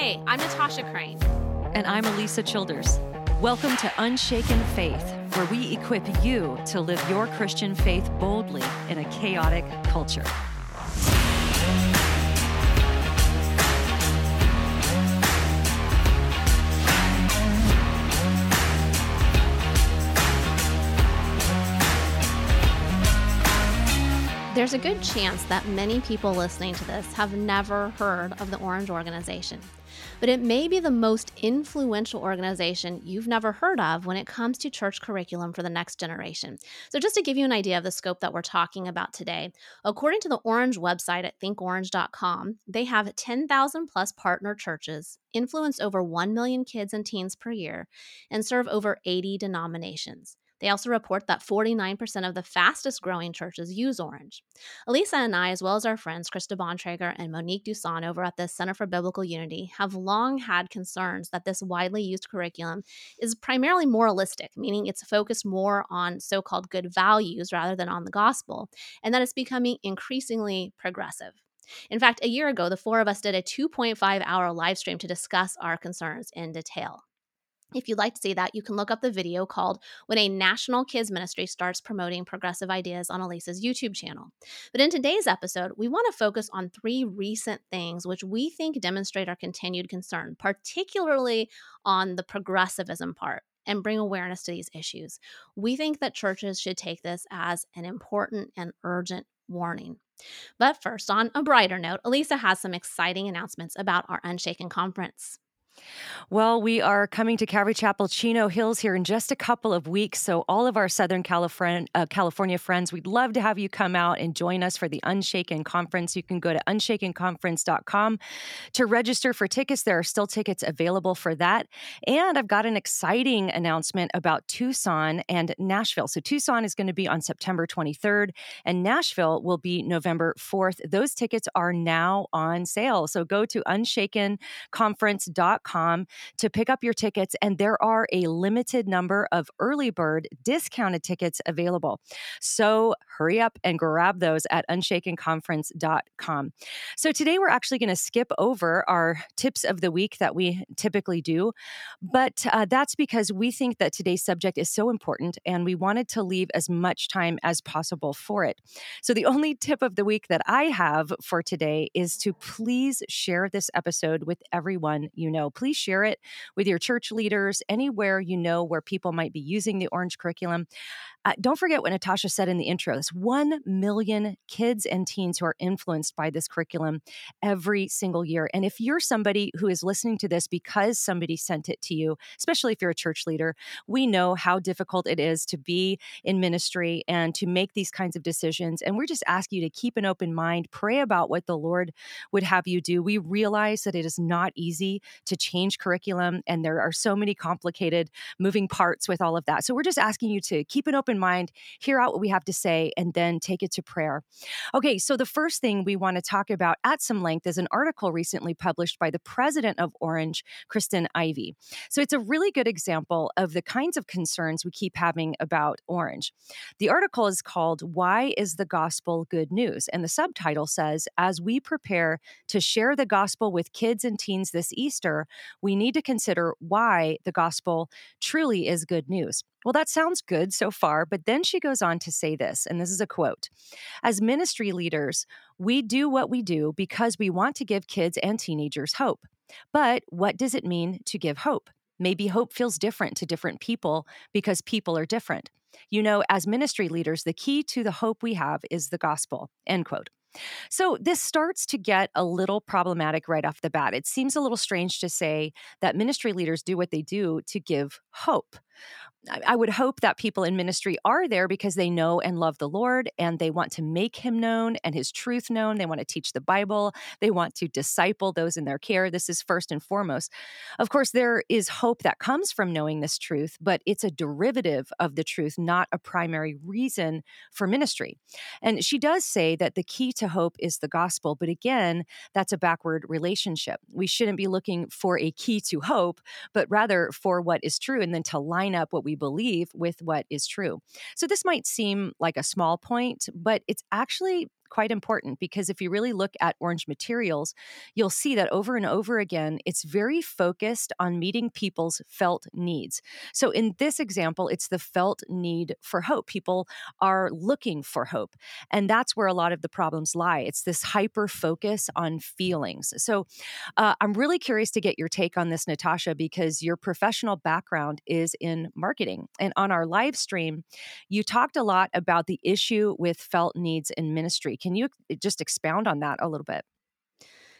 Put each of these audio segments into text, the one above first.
Hey, I'm Natasha Crain. And I'm Alisa Childers. Welcome to Unshaken Faith, where we equip you to live your Christian faith boldly in a chaotic culture. There's a good chance that many people listening to this have never heard of the Orange Organization, but it may be the most influential organization you've never heard of when it comes to church curriculum for the next generation. So, just to give you an idea of the scope that we're talking about today, according to the Orange website at thinkorange.com, they have 10,000 plus partner churches, influence over 1 million kids and teens per year, and serve over 80 denominations. They also report that 49% of the fastest growing churches use Orange. Alisa and I, as well as our friends Krista Bontrager and Monique Duson over at the Center for Biblical Unity, have long had concerns that this widely used curriculum is primarily moralistic, meaning it's focused more on so called good values rather than on the gospel, and that it's becoming increasingly progressive. In fact, a year ago, the four of us did a 2.5 hour live stream to discuss our concerns in detail. If you'd like to see that, you can look up the video called When a National Kids Ministry Starts Promoting Progressive Ideas on Alisa's YouTube channel. But in today's episode, we want to focus on three recent things which we think demonstrate our continued concern, particularly on the progressivism part and bring awareness to these issues. We think that churches should take this as an important and urgent warning. But first, on a brighter note, Alisa has some exciting announcements about our Unshaken conference. Well, we are coming to Calvary Chapel Chino Hills here in just a couple of weeks. So, all of our Southern California, uh, California friends, we'd love to have you come out and join us for the Unshaken Conference. You can go to unshakenconference.com to register for tickets. There are still tickets available for that. And I've got an exciting announcement about Tucson and Nashville. So, Tucson is going to be on September 23rd, and Nashville will be November 4th. Those tickets are now on sale. So, go to unshakenconference.com to pick up your tickets, and there are a limited number of early bird discounted tickets available. So hurry up and grab those at unshakenconference.com. So today we're actually going to skip over our tips of the week that we typically do, but uh, that's because we think that today's subject is so important and we wanted to leave as much time as possible for it. So the only tip of the week that I have for today is to please share this episode with everyone you know please share it with your church leaders, anywhere you know where people might be using the Orange curriculum. Uh, don't forget what Natasha said in the intro. There's 1 million kids and teens who are influenced by this curriculum every single year. And if you're somebody who is listening to this because somebody sent it to you, especially if you're a church leader, we know how difficult it is to be in ministry and to make these kinds of decisions. And we're just asking you to keep an open mind, pray about what the Lord would have you do. We realize that it is not easy to change curriculum, and there are so many complicated moving parts with all of that. So we're just asking you to keep an open mind, hear out what we have to say, and then take it to prayer. Okay, so the first thing we want to talk about at some length is an article recently published by the president of Orange, Kristen Ivy. So it's a really good example of the kinds of concerns we keep having about Orange. The article is called Why is the Gospel Good News? And the subtitle says, As we prepare to share the gospel with kids and teens this Easter, we need to consider why the gospel truly is good news. Well, that sounds good so far, but then she goes on to say this, and this is a quote As ministry leaders, we do what we do because we want to give kids and teenagers hope. But what does it mean to give hope? Maybe hope feels different to different people because people are different. You know, as ministry leaders, the key to the hope we have is the gospel. End quote. So this starts to get a little problematic right off the bat. It seems a little strange to say that ministry leaders do what they do to give hope. I would hope that people in ministry are there because they know and love the Lord and they want to make him known and his truth known. They want to teach the Bible. They want to disciple those in their care. This is first and foremost. Of course, there is hope that comes from knowing this truth, but it's a derivative of the truth, not a primary reason for ministry. And she does say that the key to hope is the gospel, but again, that's a backward relationship. We shouldn't be looking for a key to hope, but rather for what is true and then to line up what we we believe with what is true. So this might seem like a small point, but it's actually quite important because if you really look at orange materials, you'll see that over and over again, it's very focused on meeting people's felt needs. So in this example, it's the felt need for hope. People are looking for hope. And that's where a lot of the problems lie. It's this hyper focus on feelings. So uh, I'm really curious to get your take on this, Natasha, because your professional background is in marketing. And on our live stream, you talked a lot about the issue with felt needs in ministry. Can you just expound on that a little bit?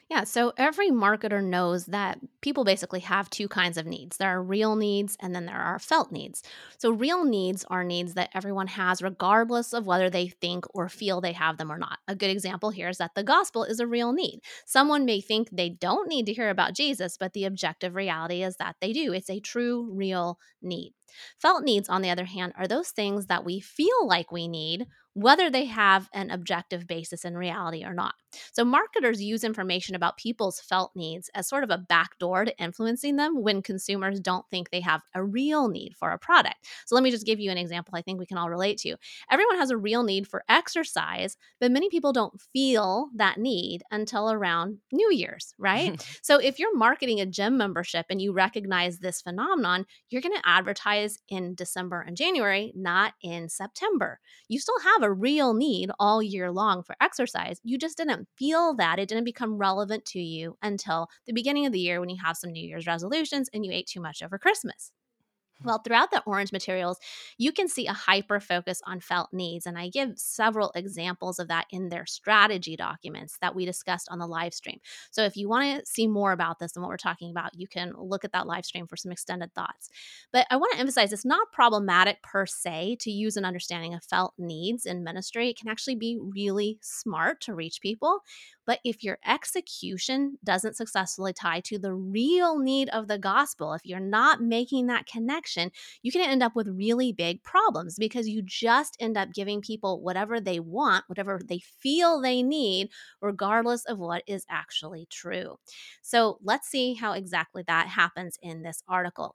Yeah, so every marketer knows that people basically have two kinds of needs. There are real needs and then there are felt needs. So, real needs are needs that everyone has, regardless of whether they think or feel they have them or not. A good example here is that the gospel is a real need. Someone may think they don't need to hear about Jesus, but the objective reality is that they do. It's a true, real need. Felt needs, on the other hand, are those things that we feel like we need, whether they have an objective basis in reality or not. So, marketers use information about people's felt needs as sort of a backdoor to influencing them when consumers don't think they have a real need for a product. So, let me just give you an example I think we can all relate to. Everyone has a real need for exercise, but many people don't feel that need until around New Year's, right? so, if you're marketing a gym membership and you recognize this phenomenon, you're going to advertise in December and January, not in September. You still have a real need all year long for exercise. You just didn't feel that. It didn't become relevant to you until the beginning of the year when you have some New Year's resolutions and you ate too much over Christmas. Well, throughout the orange materials, you can see a hyper focus on felt needs. And I give several examples of that in their strategy documents that we discussed on the live stream. So if you want to see more about this and what we're talking about, you can look at that live stream for some extended thoughts. But I want to emphasize it's not problematic per se to use an understanding of felt needs in ministry. It can actually be really smart to reach people. But if your execution doesn't successfully tie to the real need of the gospel, if you're not making that connection, you can end up with really big problems because you just end up giving people whatever they want, whatever they feel they need, regardless of what is actually true. So let's see how exactly that happens in this article.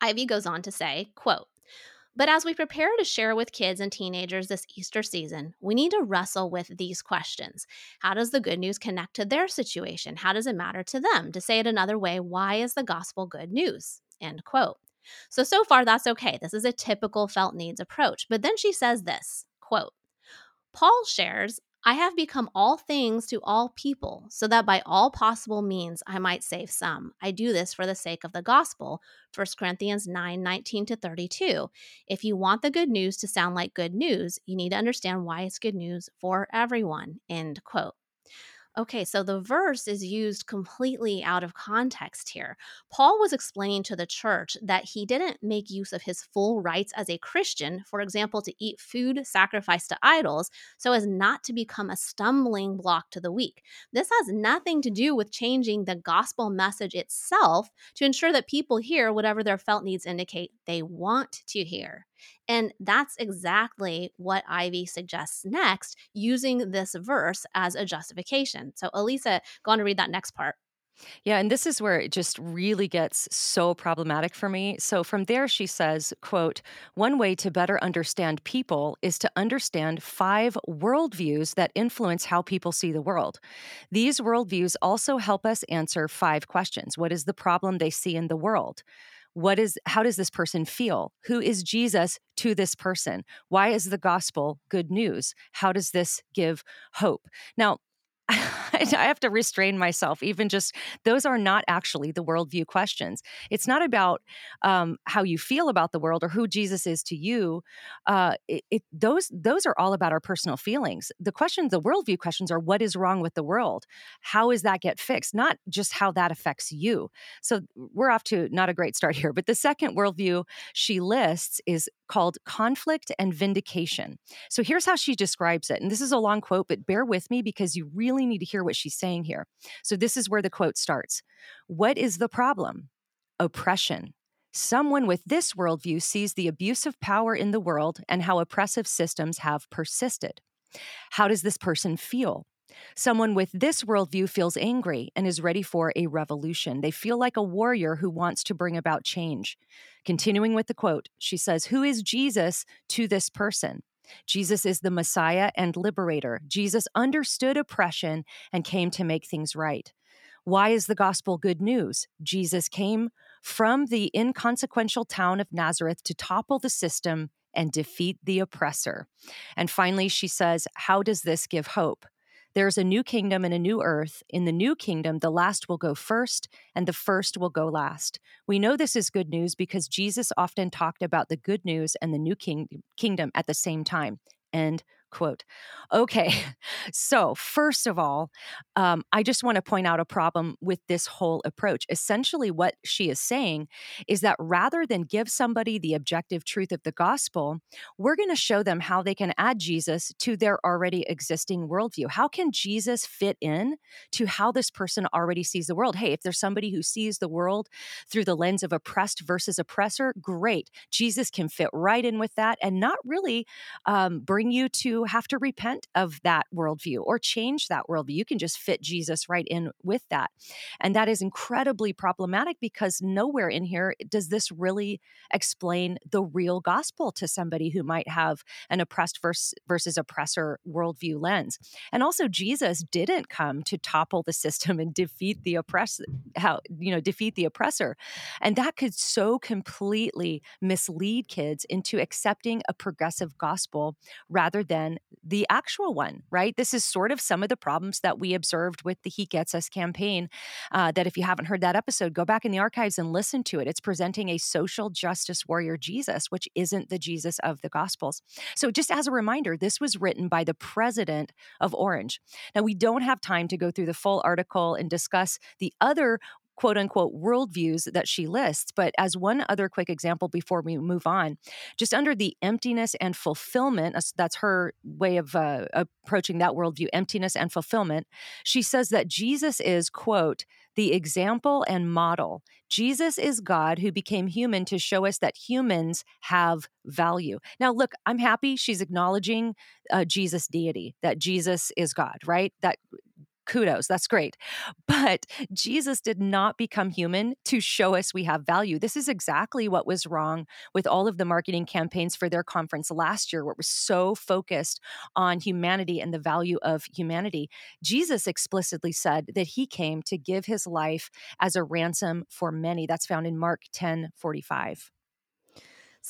Ivy goes on to say, quote, but as we prepare to share with kids and teenagers this Easter season, we need to wrestle with these questions. How does the good news connect to their situation? How does it matter to them? To say it another way, why is the gospel good news? End quote. So, so far, that's okay. This is a typical felt needs approach. But then she says this quote, Paul shares I have become all things to all people, so that by all possible means I might save some. I do this for the sake of the gospel. 1 Corinthians 9 19 to 32. If you want the good news to sound like good news, you need to understand why it's good news for everyone. End quote. Okay, so the verse is used completely out of context here. Paul was explaining to the church that he didn't make use of his full rights as a Christian, for example, to eat food sacrificed to idols, so as not to become a stumbling block to the weak. This has nothing to do with changing the gospel message itself to ensure that people hear whatever their felt needs indicate they want to hear. And that's exactly what Ivy suggests next, using this verse as a justification. So, Alisa, go on to read that next part. Yeah, and this is where it just really gets so problematic for me. So from there she says, quote, one way to better understand people is to understand five worldviews that influence how people see the world. These worldviews also help us answer five questions. What is the problem they see in the world? What is how does this person feel? Who is jesus to this person? Why is the gospel good news? How does this give hope? Now I have to restrain myself. Even just those are not actually the worldview questions. It's not about um, how you feel about the world or who Jesus is to you. Uh, it, it, those those are all about our personal feelings. The questions, the worldview questions, are what is wrong with the world? How is that get fixed? Not just how that affects you. So we're off to not a great start here. But the second worldview she lists is called conflict and vindication. So here's how she describes it, and this is a long quote, but bear with me because you really need to hear what she's saying here. So, this is where the quote starts What is the problem? Oppression. Someone with this worldview sees the abuse of power in the world and how oppressive systems have persisted. How does this person feel? Someone with this worldview feels angry and is ready for a revolution. They feel like a warrior who wants to bring about change. Continuing with the quote, she says, Who is Jesus to this person? Jesus is the Messiah and liberator. Jesus understood oppression and came to make things right. Why is the gospel good news? Jesus came from the inconsequential town of Nazareth to topple the system and defeat the oppressor. And finally, she says, How does this give hope? There's a new kingdom and a new earth. In the new kingdom, the last will go first and the first will go last. We know this is good news because Jesus often talked about the good news and the new king- kingdom at the same time. End quote. Okay, so first of all, um, I just want to point out a problem with this whole approach. Essentially, what she is saying is that rather than give somebody the objective truth of the gospel, we're going to show them how they can add Jesus to their already existing worldview. How can Jesus fit in to how this person already sees the world? Hey, if there's somebody who sees the world through the lens of oppressed versus oppressor, great. Jesus can fit right in with that and not really um, bring you to have to repent of that worldview or change that worldview. You can just fit Jesus right in with that. And that is incredibly problematic because nowhere in here does this really explain the real gospel to somebody who might have an oppressed versus, oppressor worldview lens. And also, Jesus didn't come to topple the system and defeat the oppressor, how, you know, defeat the oppressor. And that could so completely mislead kids into accepting a progressive gospel rather than than the actual one, right? This is sort of some of the problems that we observed with the He Gets Us campaign. Uh, that if you haven't heard that episode, go back in the archives and listen to it. It's presenting a social justice warrior Jesus, which isn't the Jesus of the Gospels. So, just as a reminder, this was written by the president of Orange. Now, we don't have time to go through the full article and discuss the other quote unquote worldviews that she lists. But as one other quick example before we move on, just under the emptiness and fulfillment, that's her way of uh, approaching that worldview, emptiness and fulfillment, she says that Jesus is, quote, the example and model. Jesus is God who became human to show us that humans have value. Now, look, I'm happy she's acknowledging uh, Jesus' deity, that Jesus is God, right? That kudos. That's great. But Jesus did not become human to show us we have value. This is exactly what was wrong with all of the marketing campaigns for their conference last year, it was so focused on humanity and the value of humanity. Jesus explicitly said that he came to give his life as a ransom for many. That's found in Mark 10 45.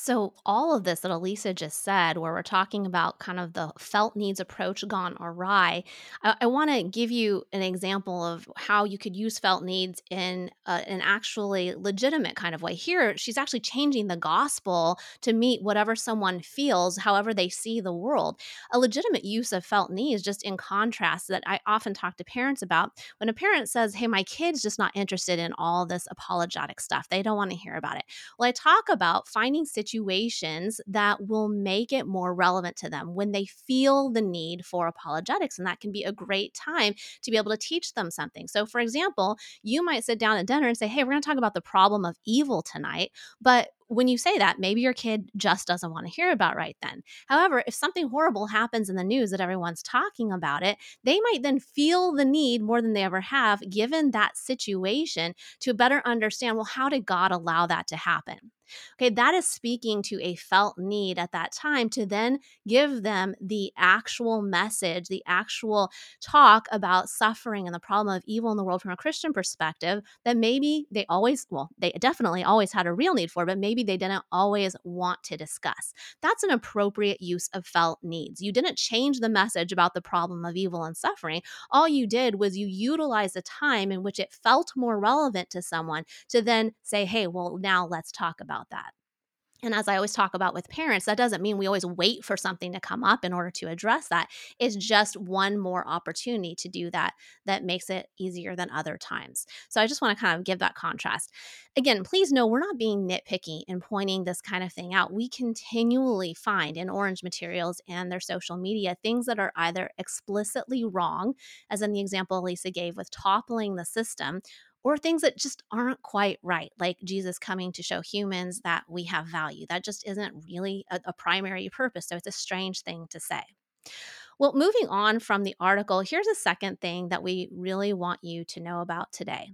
So, all of this that Alisa just said, where we're talking about kind of the felt needs approach gone awry, I, I want to give you an example of how you could use felt needs in an actually legitimate kind of way. Here, she's actually changing the gospel to meet whatever someone feels, however they see the world. A legitimate use of felt needs, just in contrast, that I often talk to parents about when a parent says, Hey, my kid's just not interested in all this apologetic stuff, they don't want to hear about it. Well, I talk about finding situations situations that will make it more relevant to them when they feel the need for apologetics. And that can be a great time to be able to teach them something. So, for example, you might sit down at dinner and say, Hey, we're going to talk about the problem of evil tonight. But when you say that, maybe your kid just doesn't want to hear about right then. However, if something horrible happens in the news that everyone's talking about it, they might then feel the need more than they ever have, given that situation, to better understand well, how did God allow that to happen? Okay, that is speaking to a felt need at that time to then give them the actual message, the actual talk about suffering and the problem of evil in the world from a Christian perspective that maybe they always, well, they definitely always had a real need for, but maybe they didn't always want to discuss. That's an appropriate use of felt needs. You didn't change the message about the problem of evil and suffering. All you did was you utilized a time in which it felt more relevant to someone to then say, hey, well, now let's talk about about that. And as I always talk about with parents, that doesn't mean we always wait for something to come up in order to address that. It's just one more opportunity to do that that makes it easier than other times. So I just want to kind of give that contrast. Again, please know we're not being nitpicky and pointing this kind of thing out. We continually find in Orange materials and their social media things that are either explicitly wrong, as in the example Lisa gave with toppling the system, or things that just aren't quite right, like Jesus coming to show humans that we have value. That just isn't really a, a primary purpose. So it's a strange thing to say. Well, moving on from the article, here's a second thing that we really want you to know about today.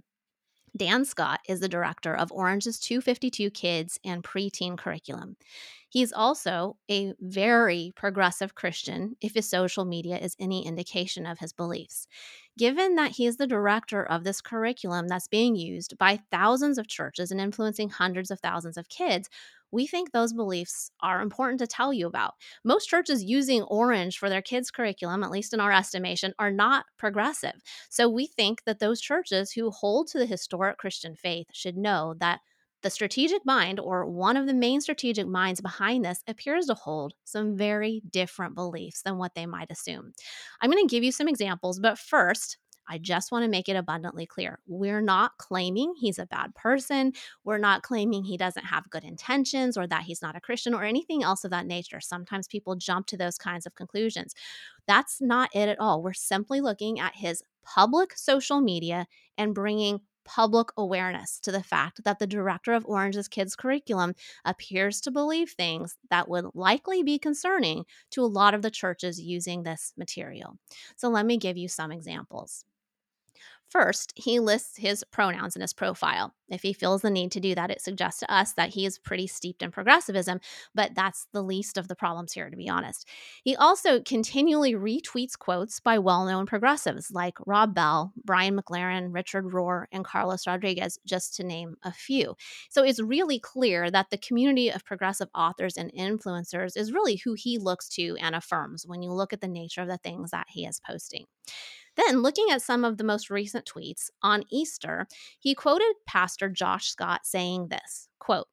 Dan Scott is the director of Orange's 252 Kids and Preteen Curriculum. He's also a very progressive Christian, if his social media is any indication of his beliefs. Given that he is the director of this curriculum that's being used by thousands of churches and influencing hundreds of thousands of kids, we think those beliefs are important to tell you about. Most churches using Orange for their kids' curriculum, at least in our estimation, are not progressive. So we think that those churches who hold to the historic Christian faith should know that the strategic mind, or one of the main strategic minds behind this, appears to hold some very different beliefs than what they might assume. I'm going to give you some examples, but first, I just want to make it abundantly clear. We're not claiming he's a bad person. We're not claiming he doesn't have good intentions or that he's not a Christian or anything else of that nature. Sometimes people jump to those kinds of conclusions. That's not it at all. We're simply looking at his public social media and bringing public awareness to the fact that the director of Orange's kids curriculum appears to believe things that would likely be concerning to a lot of the churches using this material. So let me give you some examples. First, he lists his pronouns in his profile. If he feels the need to do that, it suggests to us that he is pretty steeped in progressivism, but that's the least of the problems here, to be honest. He also continually retweets quotes by well known progressives like Rob Bell, Brian McLaren, Richard Rohr, and Carlos Rodriguez, just to name a few. So it's really clear that the community of progressive authors and influencers is really who he looks to and affirms when you look at the nature of the things that he is posting. Then, looking at some of the most recent tweets on Easter, he quoted Pastor Josh Scott saying this quote,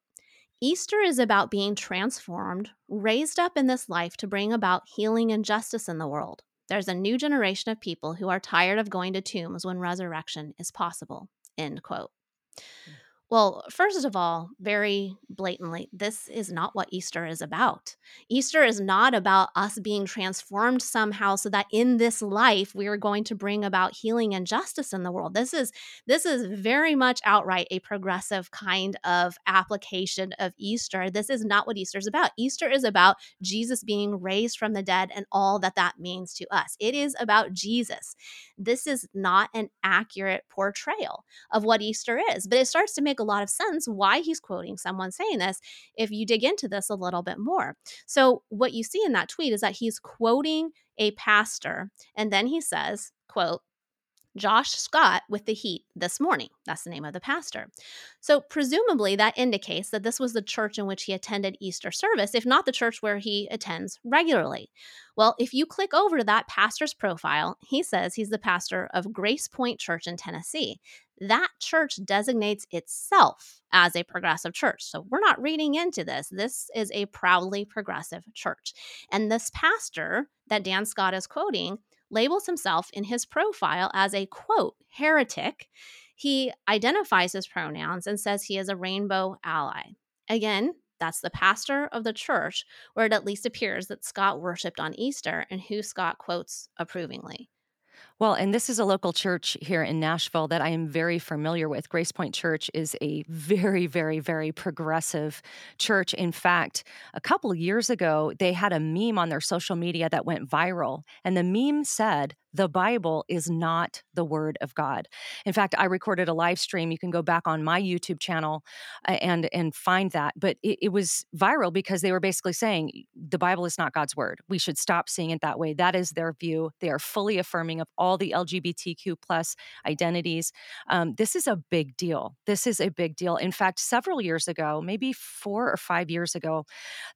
Easter is about being transformed, raised up in this life to bring about healing and justice in the world. There's a new generation of people who are tired of going to tombs when resurrection is possible. End quote. Mm. Well, first of all, very blatantly, this is not what Easter is about. Easter is not about us being transformed somehow so that in this life we are going to bring about healing and justice in the world. This is this is very much outright a progressive kind of application of Easter. This is not what Easter is about. Easter is about Jesus being raised from the dead and all that that means to us. It is about Jesus. This is not an accurate portrayal of what Easter is, but it starts to make a lot of sense why he's quoting someone saying this if you dig into this a little bit more. So, what you see in that tweet is that he's quoting a pastor, and then he says, quote, Josh Scott with the Heat this morning. That's the name of the pastor. So, presumably, that indicates that this was the church in which he attended Easter service, if not the church where he attends regularly. Well, if you click over to that pastor's profile, he says he's the pastor of GracePointe Church in Tennessee. That church designates itself as a progressive church. So, we're not reading into this. This is a proudly progressive church. And this pastor that Dan Scott is quoting labels himself in his profile as a quote, heretic. He identifies his pronouns and says he is a rainbow ally. Again, that's the pastor of the church where it at least appears that Scott worshiped on Easter and who Scott quotes approvingly. Well, and this is a local church here in Nashville that I am very familiar with. GracePointe Church is a very, very, very progressive church. In fact, a couple years ago, they had a meme on their social media that went viral, and the meme said, the Bible is not the Word of God. In fact, I recorded a live stream. You can go back on my YouTube channel and and find that. But it, it, was viral because they were basically saying the Bible is not God's Word. We should stop seeing it that way. That is their view. They are fully affirming of all the LGBTQ plus identities. Um, this is a big deal. This is a big deal. In fact, several years ago, maybe four or five years ago,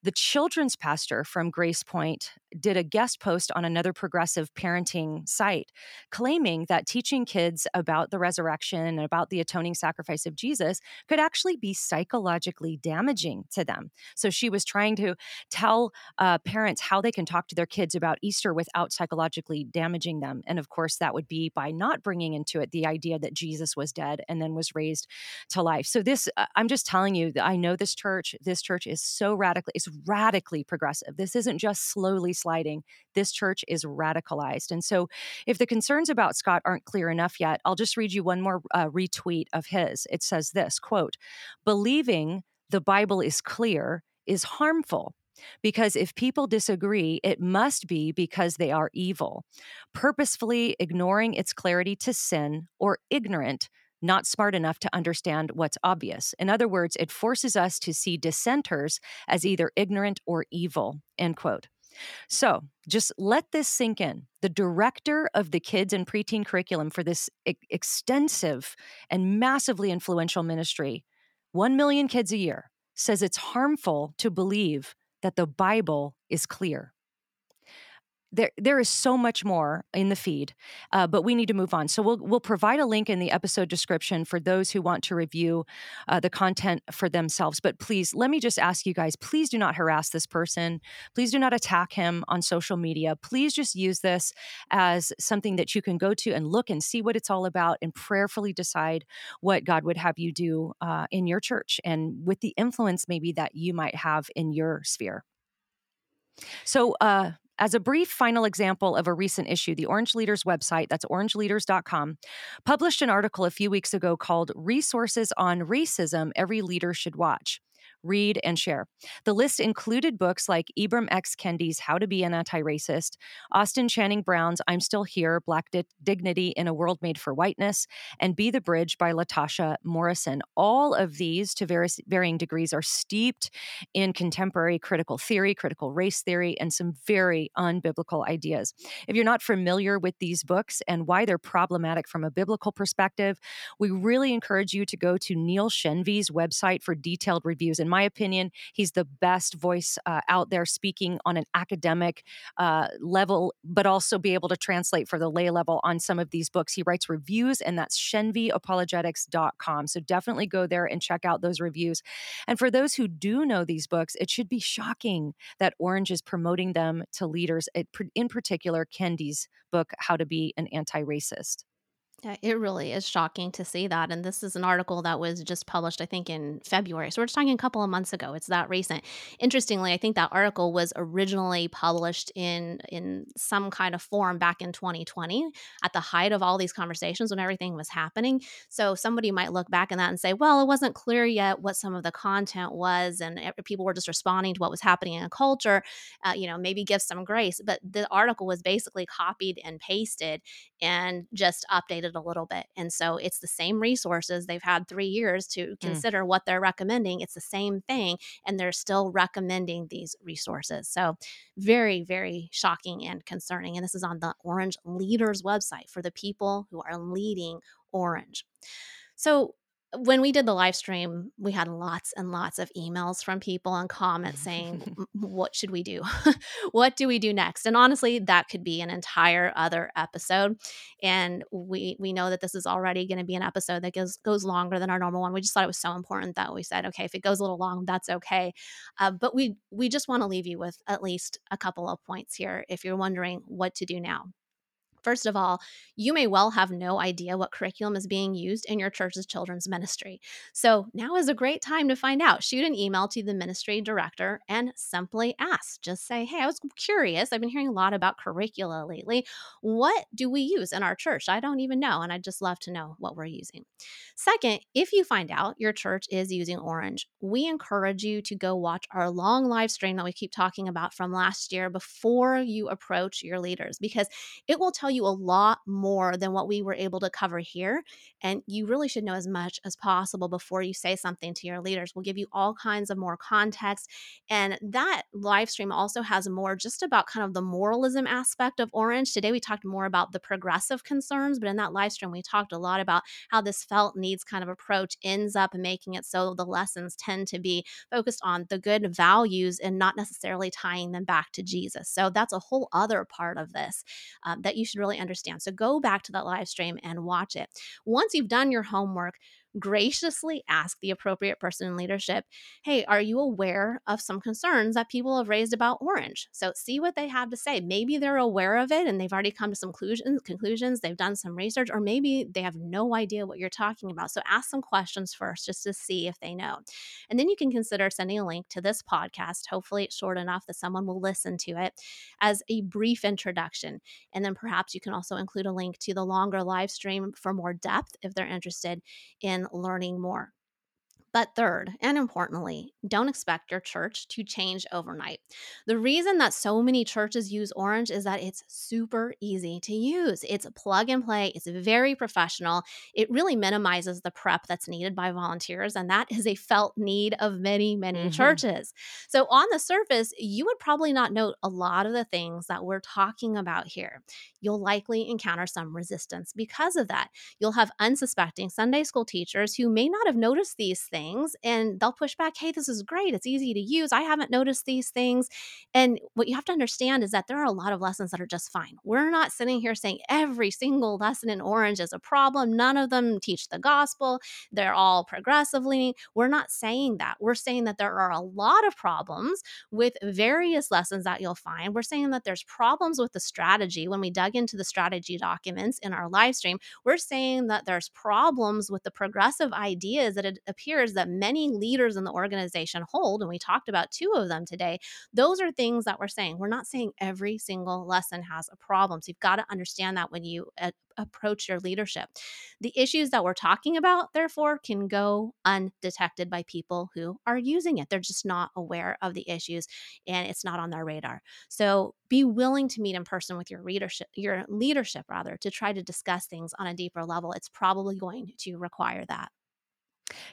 the children's pastor from GracePointe did a guest post on another progressive parenting site claiming that teaching kids about the resurrection and about the atoning sacrifice of Jesus could actually be psychologically damaging to them. So she was trying to tell uh, parents how they can talk to their kids about Easter without psychologically damaging them. And of course, that would be by not bringing into it the idea that Jesus was dead and then was raised to life. So this, uh, I'm just telling you I know this church. This church is so radically, it's radically progressive. This isn't just slowly sliding. This church is radicalized. And so if the concerns about Scott aren't clear enough yet, I'll just read you one more uh, retweet of his. It says this quote, believing the Bible is clear is harmful. Because if people disagree, it must be because they are evil. Purposefully ignoring its clarity to sin or ignorant not smart enough to understand what's obvious. In other words, it forces us to see dissenters as either ignorant or evil, end quote. So just let this sink in. The director of the kids and preteen curriculum for this e- extensive and massively influential ministry, 1 million kids a year, says it's harmful to believe that the Bible is clear there there is so much more in the feed, uh, but we need to move on. So we'll we'll provide a link in the episode description for those who want to review uh, the content for themselves. But please, let me just ask you guys: please do not harass this person. Please do not attack him on social media. Please just use this as something that you can go to and look and see what it's all about, and prayerfully decide what God would have you do uh, in your church and with the influence maybe that you might have in your sphere. So, uh, as a brief final example of a recent issue, the Orange Leaders website, that's orangeleaders.com, published an article a few weeks ago called Resources on Racism Every Leader Should Watch read, and share. The list included books like Ibram X. Kendi's How to Be an Anti Racist, Austin Channing Brown's I'm Still Here Black Di- Dignity in a World Made for Whiteness, and Be the Bridge by Latasha Morrison. All of these, to various, varying degrees, are steeped in contemporary critical theory, critical race theory, and some very unbiblical ideas. If you're not familiar with these books and why they're problematic from a biblical perspective, we really encourage you to go to Neil Shenvi's website for detailed reviews. And in my opinion, he's the best voice uh, out there speaking on an academic uh, level, but also be able to translate for the lay level on some of these books. He writes reviews, and that's shenviapologetics.com. So definitely go there and check out those reviews. And for those who do know these books, it should be shocking that Orange is promoting them to leaders, in particular, Kendi's book, How to Be an Anti Racist. Yeah, it really is shocking to see that. And this is an article that was just published, I think, in February. So we're just talking a couple of months ago. It's that recent. Interestingly, I think that article was originally published in in some kind of form back in 2020 at the height of all these conversations when everything was happening. So somebody might look back in that and say, well, it wasn't clear yet what some of the content was, and people were just responding to what was happening in a culture. Uh, you know, maybe give some grace. But the article was basically copied and pasted and just updated a little bit. And so it's the same resources. They've had three years to mm. consider mm. what they're recommending. It's the same thing. And they're still recommending these resources. So very, very shocking and concerning. And this is on the Orange Leaders website for the people who are leading Orange. So when we did the live stream, we had lots and lots of emails from people and comments saying, What should we do? what do we do next? And honestly, that could be an entire other episode. And we we know that this is already going to be an episode that goes goes longer than our normal one. We just thought it was so important that we said, okay, if it goes a little long, that's okay. Uh, but we we just want to leave you with at least a couple of points here if you're wondering what to do now. First of all, you may well have no idea what curriculum is being used in your church's children's ministry. So now is a great time to find out. Shoot an email to the ministry director and simply ask. Just say, hey, I was curious. I've been hearing a lot about curricula lately. What do we use in our church? I don't even know. And I'd just love to know what we're using. Second, if you find out your church is using Orange, we encourage you to go watch our long live stream that we keep talking about from last year before you approach your leaders because it will tell you you a lot more than what we were able to cover here. And you really should know as much as possible before you say something to your leaders. We'll give you all kinds of more context. And that live stream also has more just about kind of the moralism aspect of Orange. Today we talked more about the progressive concerns, but in that live stream we talked a lot about how this felt needs kind of approach ends up making it so the lessons tend to be focused on the good values and not necessarily tying them back to Jesus. So that's a whole other part of this um, that you should really understand. So go back to that live stream and watch it. Once you've done your homework, graciously ask the appropriate person in leadership, hey, are you aware of some concerns that people have raised about Orange? So see what they have to say. Maybe they're aware of it and they've already come to some conclusions, they've done some research, or maybe they have no idea what you're talking about. So ask some questions first just to see if they know. And then you can consider sending a link to this podcast. Hopefully, it's short enough that someone will listen to it as a brief introduction. And then perhaps you can also include a link to the longer live stream for more depth if they're interested in learning more. But third, and importantly, don't expect your church to change overnight. The reason that so many churches use Orange is that it's super easy to use. It's plug and play, it's very professional. It really minimizes the prep that's needed by volunteers, and that is a felt need of many, many mm-hmm. churches. So, on the surface, you would probably not note a lot of the things that we're talking about here. You'll likely encounter some resistance because of that. You'll have unsuspecting Sunday school teachers who may not have noticed these things things and they'll push back, hey, this is great. It's easy to use. I haven't noticed these things. And what you have to understand is that there are a lot of lessons that are just fine. We're not sitting here saying every single lesson in Orange is a problem. None of them teach the gospel. They're all progressively. We're not saying that. We're saying that there are a lot of problems with various lessons that you'll find. We're saying that there's problems with the strategy. When we dug into the strategy documents in our live stream, we're saying that there's problems with the progressive ideas that it appears that many leaders in the organization hold, and we talked about two of them today, those are things that we're saying. We're not saying every single lesson has a problem. So you've got to understand that when you uh, approach your leadership. The issues that we're talking about, therefore, can go undetected by people who are using it. They're just not aware of the issues and it's not on their radar. So be willing to meet in person with your leadership, your leadership rather, to try to discuss things on a deeper level. It's probably going to require that.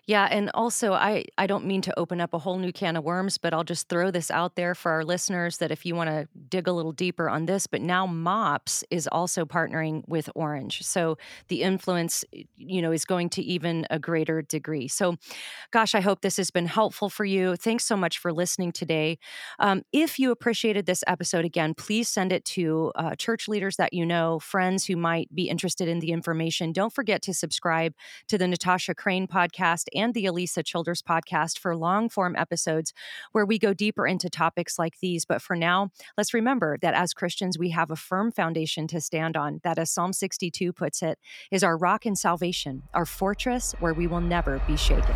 Yeah, and also I I don't mean to open up a whole new can of worms, but I'll just throw this out there for our listeners that if you want to dig a little deeper on this, but now MOPS is also partnering with Orange. So the influence you know is going to even a greater degree. So gosh, I hope this has been helpful for you. Thanks so much for listening today. Um, if you appreciated this episode again, please send it to uh, church leaders that you know, friends who might be interested in the information. Don't forget to subscribe to the Natasha Crain podcast podcast and the Alisa Childers podcast for long form episodes where we go deeper into topics like these. But for now, let's remember that as Christians, we have a firm foundation to stand on that, as Psalm 62 puts it, is our rock and salvation, our fortress where we will never be shaken.